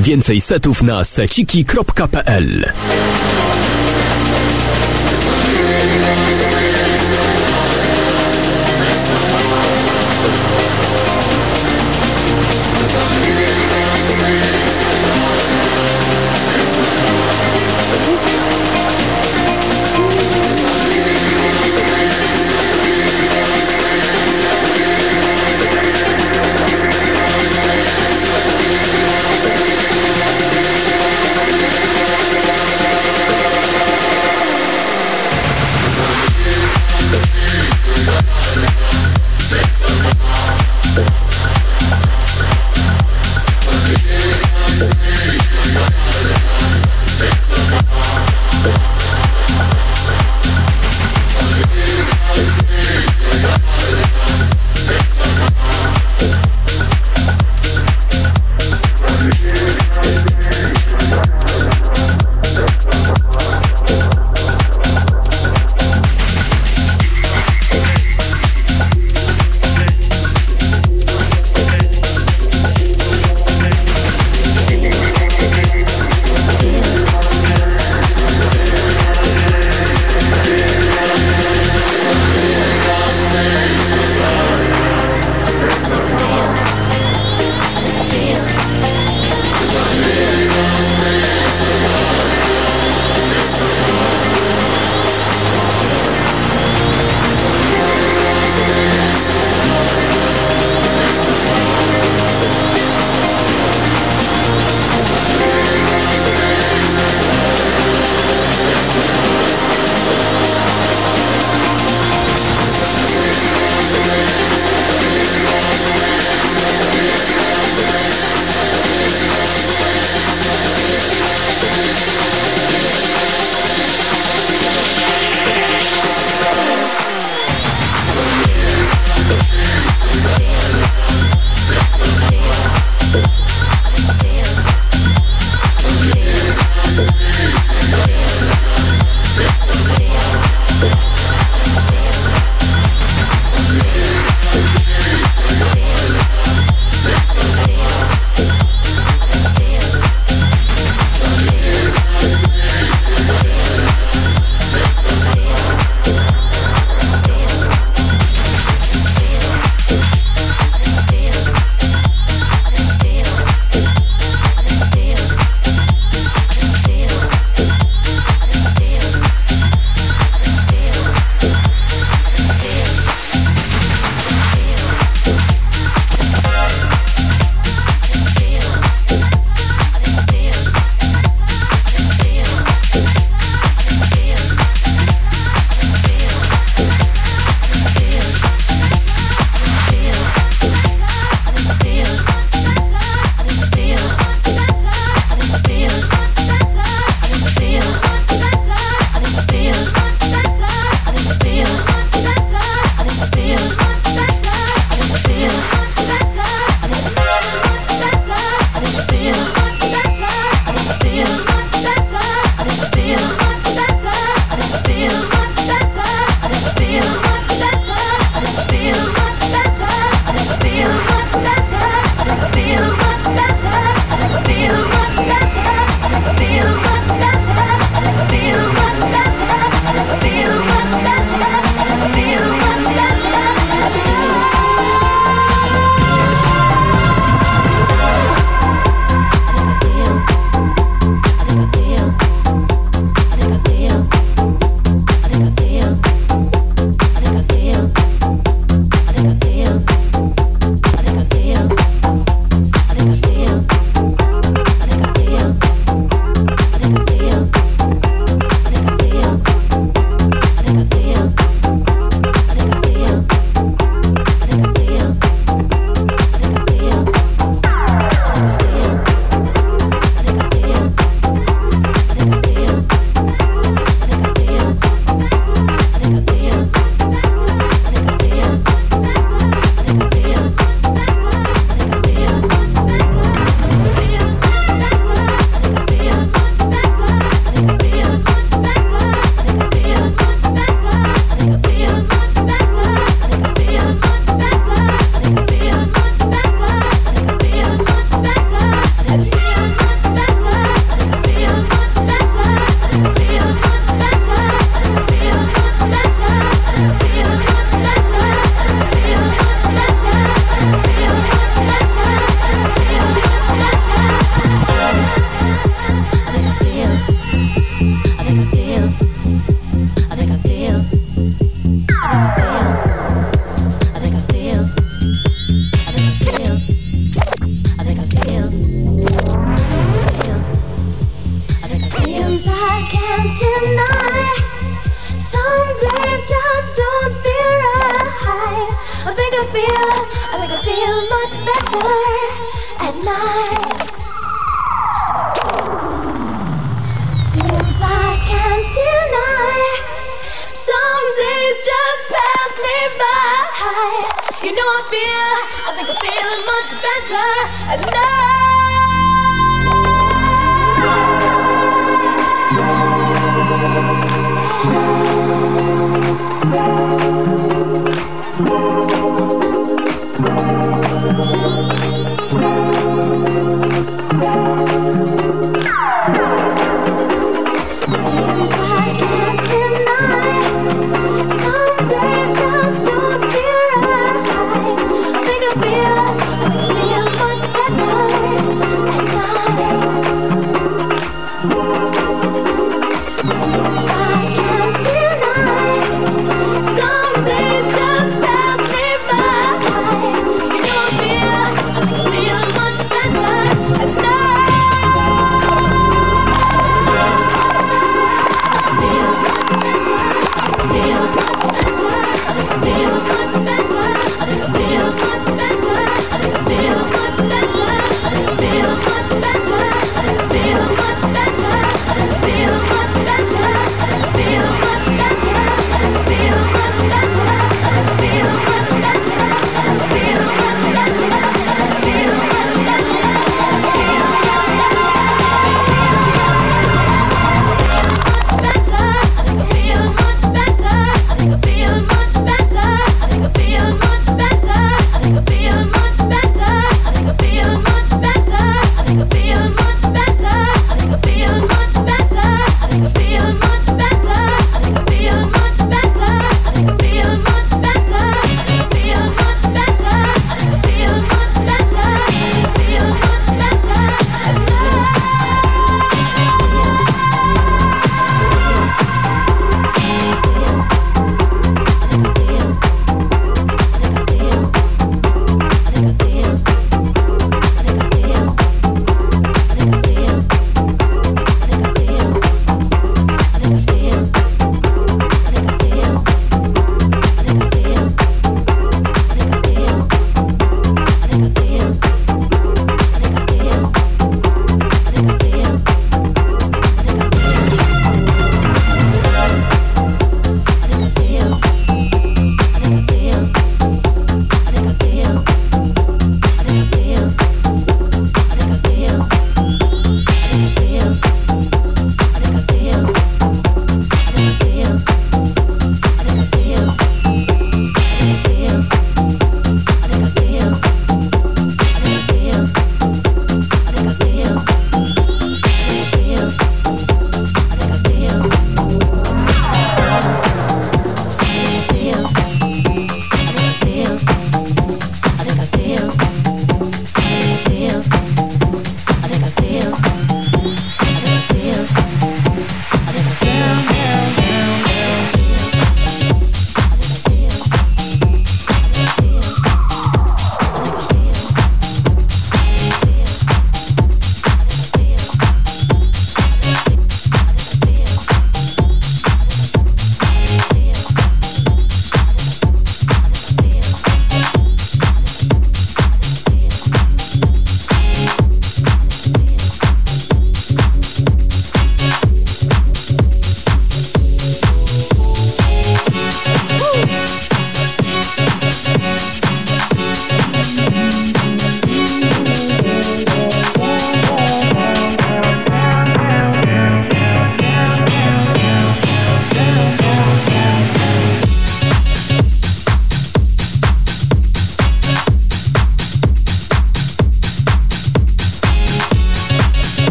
Więcej setów na seciki.pl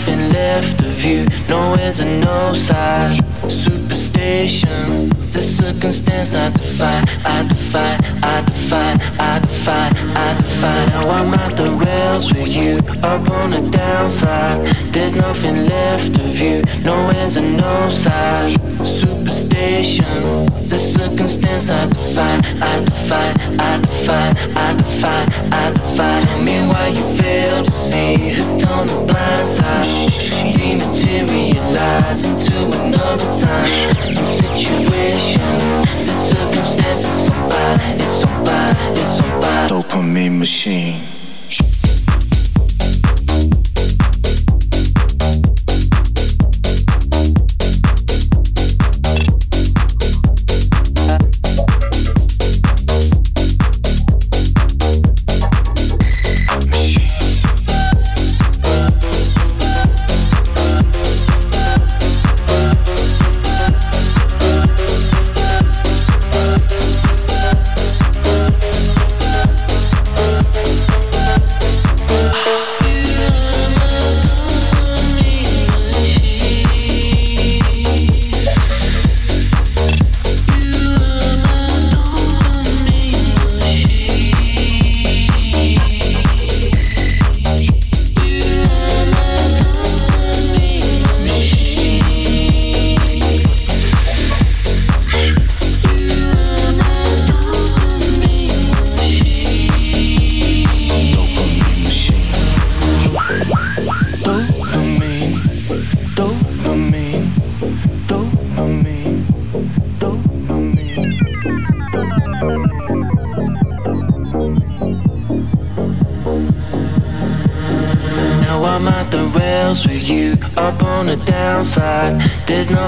yourself in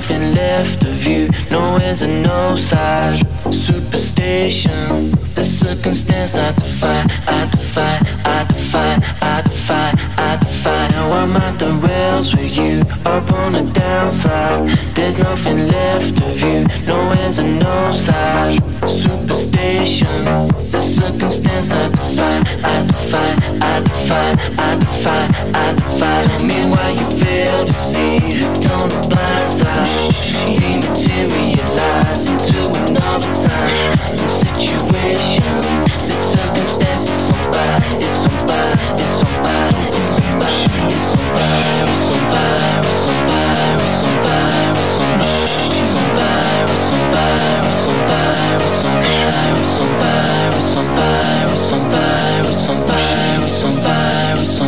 nothing left of you, nowhere's a no side. Superstation, the circumstance I defy, I defy, I defy, I defy, I defy. Now I'm at the rails with you, up on the downside. There's nothing left of you, nowhere's a no side. Superstation, the circumstance I defy, I defy, I defy, I defy, I defy. Tell me why you fail to see, hooked on the blind side. Dematerialize into another time. The situation, the fire, it's on fire, it's on fire, it's on fire, it's on fire, it's on fire, it's on fire, it's on fire, it's on fire, it's on fire, it's on fire, it's on fire, it's on fire, it's on fire, it's on fire, it's on fire, it's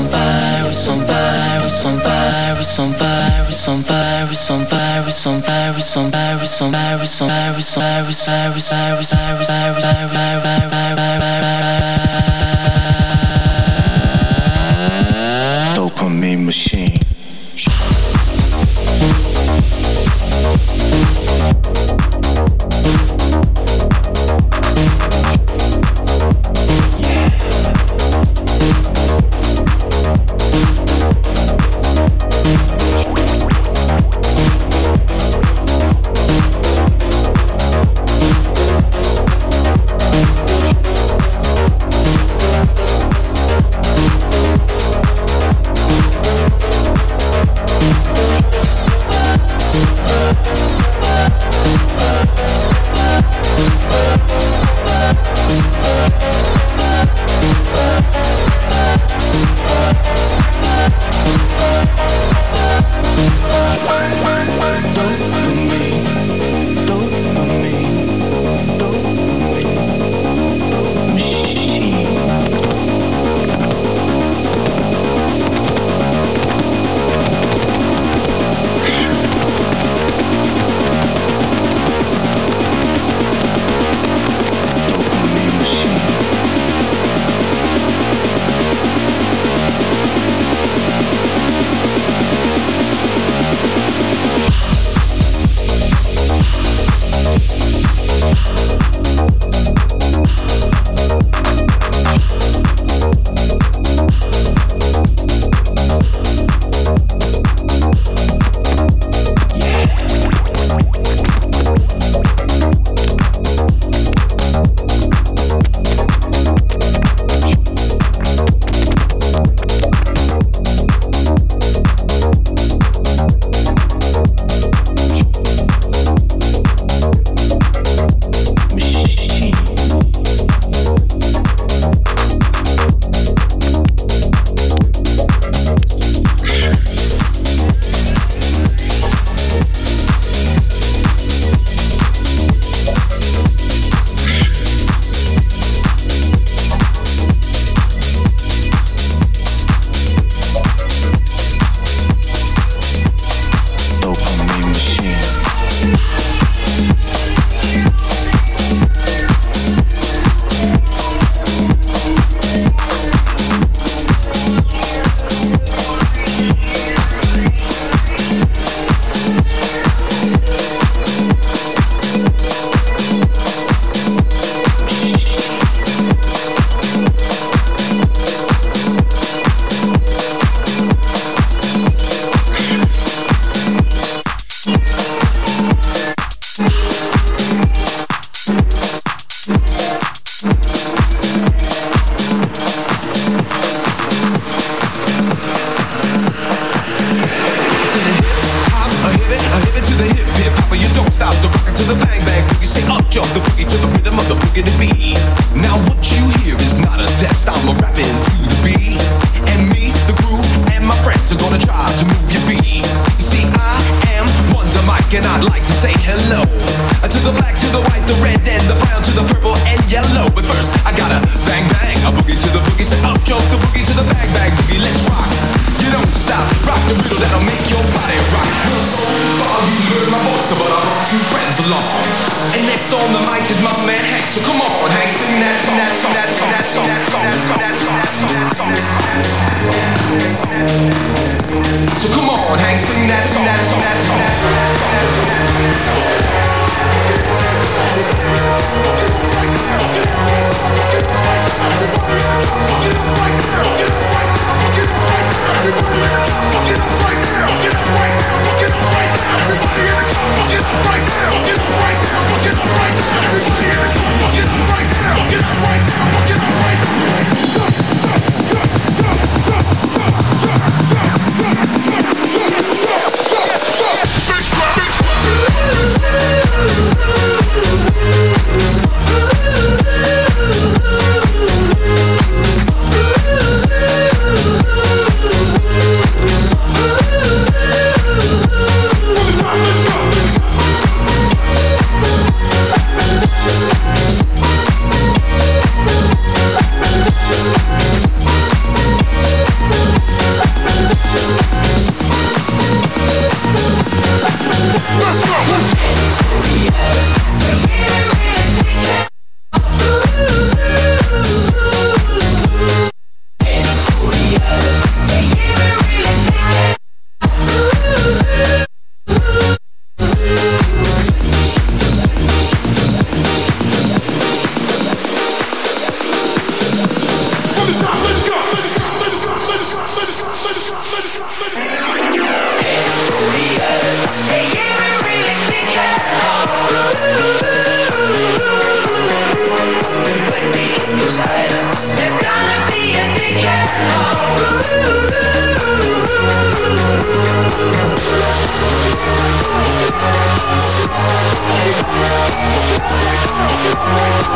to the bang bang boogie. Say up jump the boogie to the rhythm of the boogie to beat.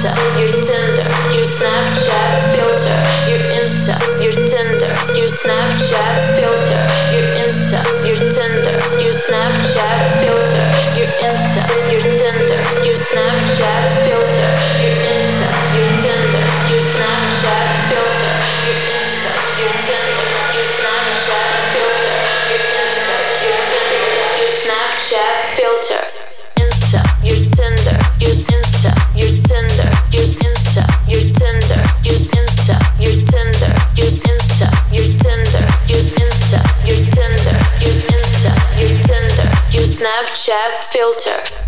Insta, your Tinder, your Snapchat filter, your Insta, your Tinder, your Snapchat filter, your Insta, your Tinder, your Snapchat filter. filter.